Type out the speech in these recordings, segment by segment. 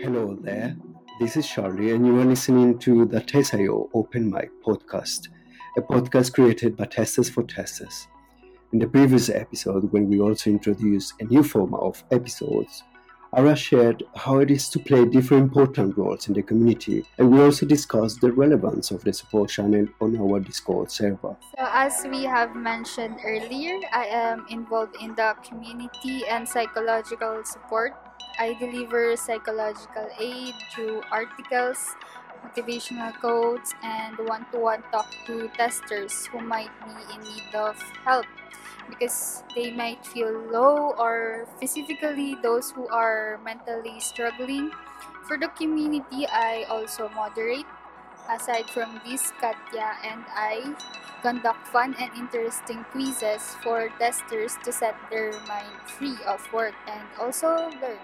Hello there, this is Charlie, and you are listening to the Test IO Open Mic podcast, a podcast created by Testers for Testers. In the previous episode, when we also introduced a new format of episodes, Ara shared how it is to play different important roles in the community, and we also discussed the relevance of the support channel on our Discord server. So, as we have mentioned earlier, I am involved in the community and psychological support. I deliver psychological aid through articles, motivational quotes, and one to one talk to testers who might be in need of help because they might feel low or specifically those who are mentally struggling. For the community, I also moderate. Aside from this, Katya and I conduct fun and interesting quizzes for testers to set their mind free of work and also learn.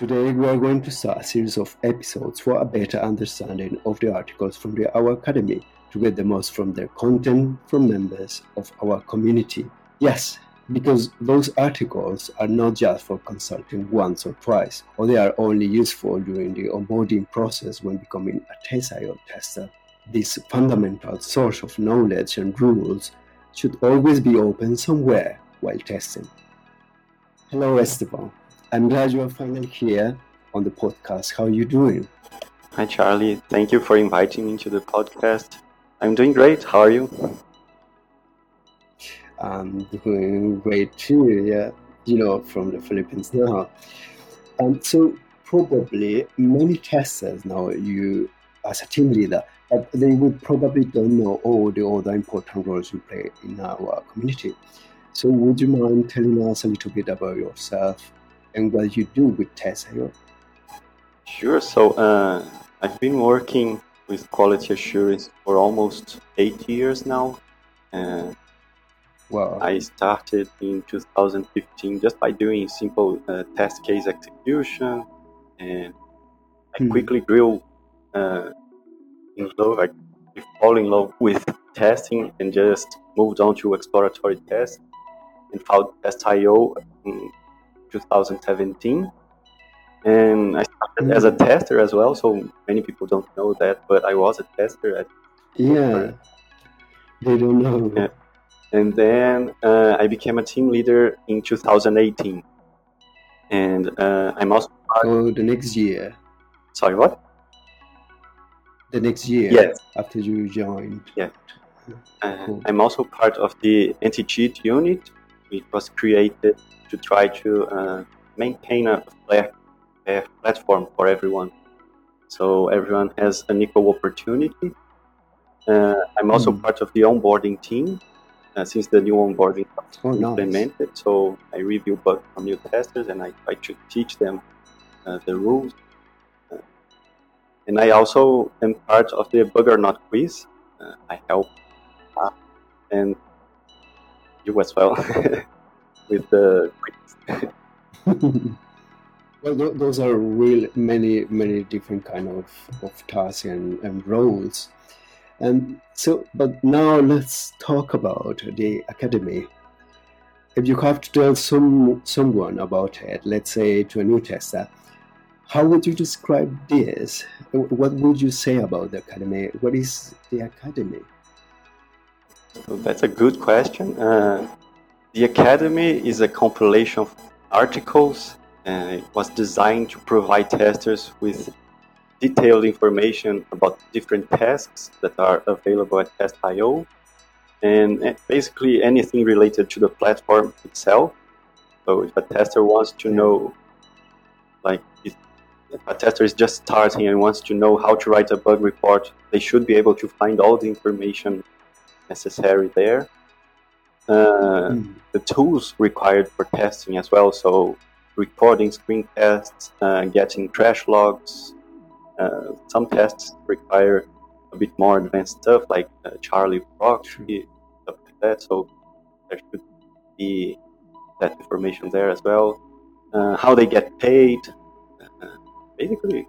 Today, we are going to start a series of episodes for a better understanding of the articles from the Our Academy to get the most from their content from members of our community. Yes, because those articles are not just for consulting once or twice, or they are only useful during the onboarding process when becoming a Test IO tester. This fundamental source of knowledge and rules should always be open somewhere while testing. Hello, Estevao. I'm glad you are finally here on the podcast. How are you doing? Hi, Charlie. Thank you for inviting me to the podcast. I'm doing great. How are you? I'm doing great too. Yeah, you know, from the Philippines now. And so probably many testers now you as a team leader, but they would probably don't know all the other important roles you play in our community. So would you mind telling us a little bit about yourself and what you do with Test IO? Sure. So uh, I've been working with quality assurance for almost eight years now. Uh, Wow. I started in 2015 just by doing simple uh, test case execution, and I Hmm. quickly grew uh, in love. I fall in love with testing and just moved on to exploratory tests and found TestIO in 2017. And I started as a tester as well, so many people don't know that, but I was a tester at Yeah. They don't know. Yeah. and then uh, I became a team leader in 2018. And uh, I'm also Oh, the next year. sorry, what? The next year. Yes. After you joined. Yeah. Uh, Cool. I'm also part of the anti-cheat unit. It was created to try to uh, maintain a fair, fair platform for everyone, so everyone has an equal opportunity. Uh, I'm also Hmm. part of the onboarding team uh, since the new onboarding was Oh, nice. implemented. So I review bugs from new testers and I try to teach them uh, the rules. Uh, and I also am part of the Bug or Not quiz. Uh, I help and you as well with the quiz. well, th- those are real many, many different kind of, of tasks and, and roles. And so, but now let's talk about the academy. If you have to tell some someone about it, let's say to a new tester, how would you describe this? What would you say about the academy? What is the academy? So that's a good question. Uh, the Academy is a compilation of articles. Uh, it was designed to provide testers with detailed information about different tasks that are available at TestIO and uh, basically anything related to the platform itself. So if a tester wants to know, like, if a tester is just starting and wants to know how to write a bug report, they should be able to find all the information necessary there. Uh, Hmm. the tools required for testing as well, so recording screen tests, uh, getting crash logs. Uh, some tests require a bit more advanced stuff like uh, Charles proxy, stuff like that. So there should be that information there as well. Uh, how they get paid. Uh, basically,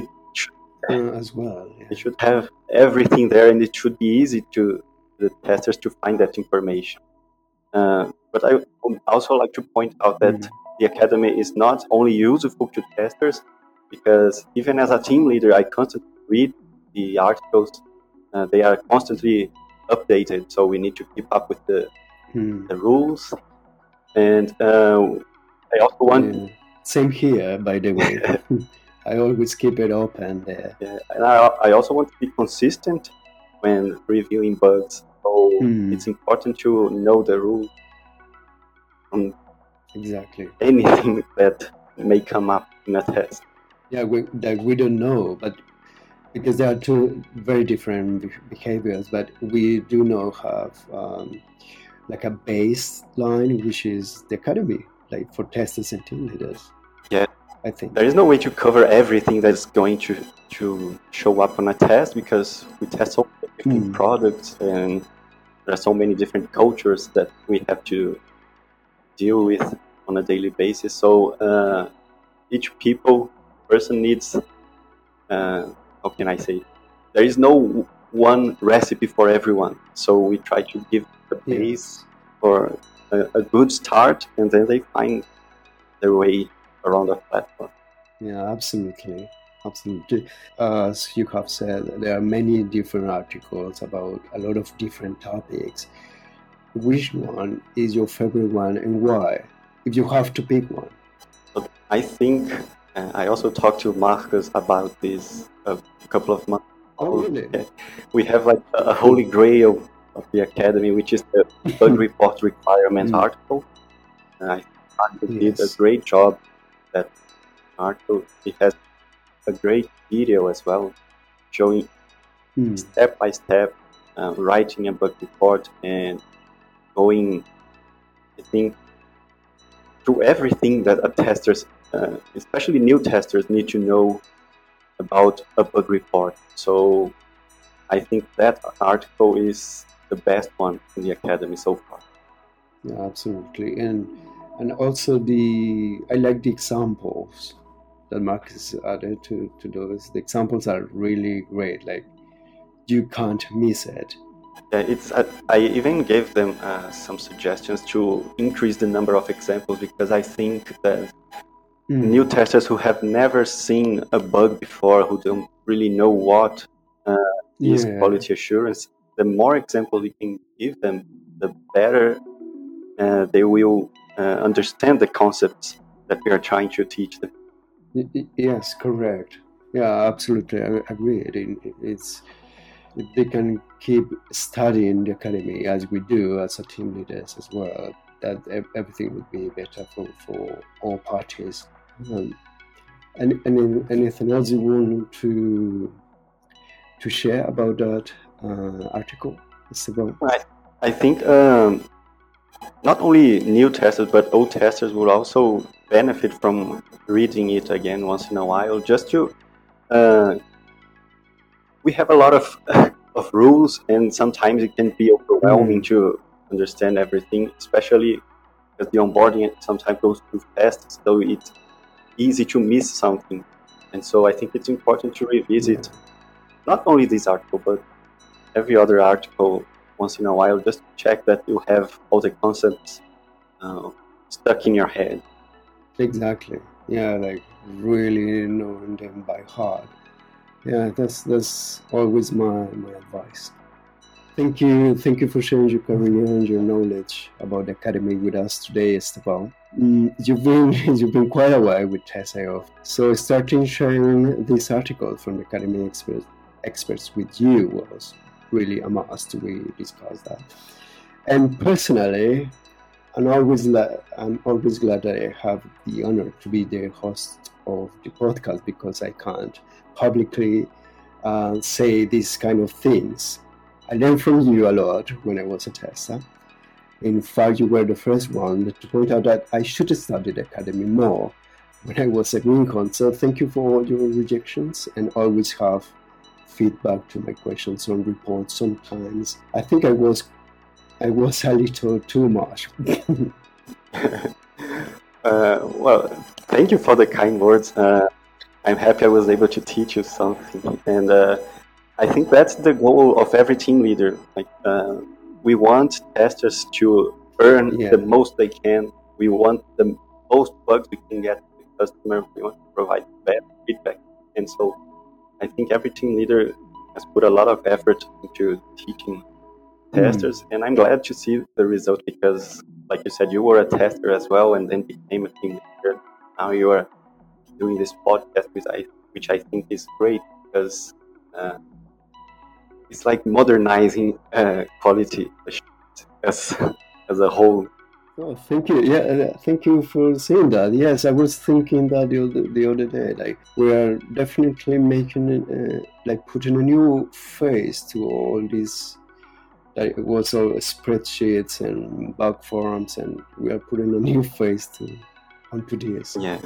it should Uh, as well. yeah. it should have everything there, and it should be easy to the testers to find that information. Uh, but I would also like to point out that Mm. the academy is not only useful to testers, because even as a team leader, I constantly read the articles. Uh, they are constantly updated, so we need to keep up with the Hmm. the rules. And uh, I also want, Yeah. Same here, by the way. I always keep it open there. yeah, and I, I also want to be consistent when reviewing bugs. So Hmm. it's important to know the rules from Exactly. anything that may come up in a test. Yeah, we, that we don't know, but because there are two very different behaviors, but we do know have um, like a baseline, which is the academy, like for testers and team leaders. Yeah. I think. There is no way to cover everything that's going to to show up on a test because we test so many different Hmm. products and there are so many different cultures that we have to deal with on a daily basis. So uh, each people person needs uh, how can I say? There is no one recipe for everyone. So we try to give the Yeah. base for a, a good start, and then they find their way around the platform. Yeah, absolutely. Absolutely. As you have said, there are many different articles about a lot of different topics. Which one is your favorite one and why? If you have to pick one. But I think uh, I also talked to Marcus about this a couple of months. Oh, really? We have like a holy grail of the academy, which is the bug report requirement Mm. article. And I think he did a great job. That article. It has a great video as well, showing Hmm. step by step uh, writing a bug report and going, I think, through everything that a testers, uh, especially new testers, need to know about a bug report. So I think that article is the best one in the academy so far. Yeah, absolutely. And and also the I like the examples that Marcus added to, to those. The examples are really great. Like you can't miss it. Yeah, it's. Uh, I even gave them uh, some suggestions to increase the number of examples because I think that Hmm. new testers who have never seen a bug before, who don't really know what is Yeah. quality assurance, the more examples we can give them, the better uh, they will uh, understand the concepts that we are trying to teach them. Yes, correct. Yeah, absolutely. I agree. It- it- It's they can keep studying the academy as we do as a team leaders as well. That everything would be better for, for all parties. Um, and, and anything else you want to to share about that uh, article, Estevao? I think um, not only new testers but old testers will also benefit from reading it again once in a while, just to. Uh, we have a lot of of rules, and sometimes it can be overwhelming to understand everything, especially because the onboarding sometimes goes too fast, so it's easy to miss something. And so I think it's important to revisit not only this article but every other article once in a while just to check that you have all the concepts uh, stuck in your head. Exactly. Yeah, like really knowing them by heart. Yeah, that's that's always my my advice. Thank you, thank you for sharing your career and your knowledge about the academy with us today, Estevao. Mm, you've been you've been quite a while with TESAOF, so starting sharing this article from the academy experts experts with you was really a must. We discuss that, and personally, I'm always la- I'm always glad that I have the honor to be the host of the podcast because I can't publicly uh, say these kind of things. I learned from you a lot when I was a tester. In fact, you were the first one to point out that I should have studied academy more when I was at Wincon. So thank you for all your rejections and always have feedback to my questions on reports sometimes. I think I was I was a little too much. uh, well, thank you for the kind words. Uh, I'm happy I was able to teach you something, and uh, I think that's the goal of every team leader. Like uh, we want testers to earn Yeah. the most they can. We want the most bugs we can get to the customer. We want to provide best feedback. And so I think every team leader has put a lot of effort into teaching mm. testers, and I'm glad to see the result because, like you said, you were a tester as well, and then became a team leader. Now you are doing this podcast, which I which I think is great because uh, it's like modernizing uh, quality as as a whole. Oh, thank you. Yeah, thank you for saying that. Yes, I was thinking that the other, the other day. Like we are definitely making, uh, like putting a new face to all these. Like it was all spreadsheets and bug forms, and we are putting a new face to onto this. Yeah.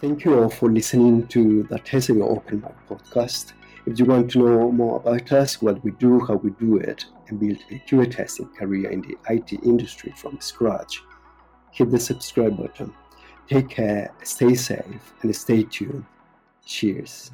Thank you all for listening to the Test IO Open Mic podcast. If you want to know more about us, what we do, how we do it, and build a QA testing career in the IT industry from scratch, hit the subscribe button. Take care, stay safe, and stay tuned. Cheers.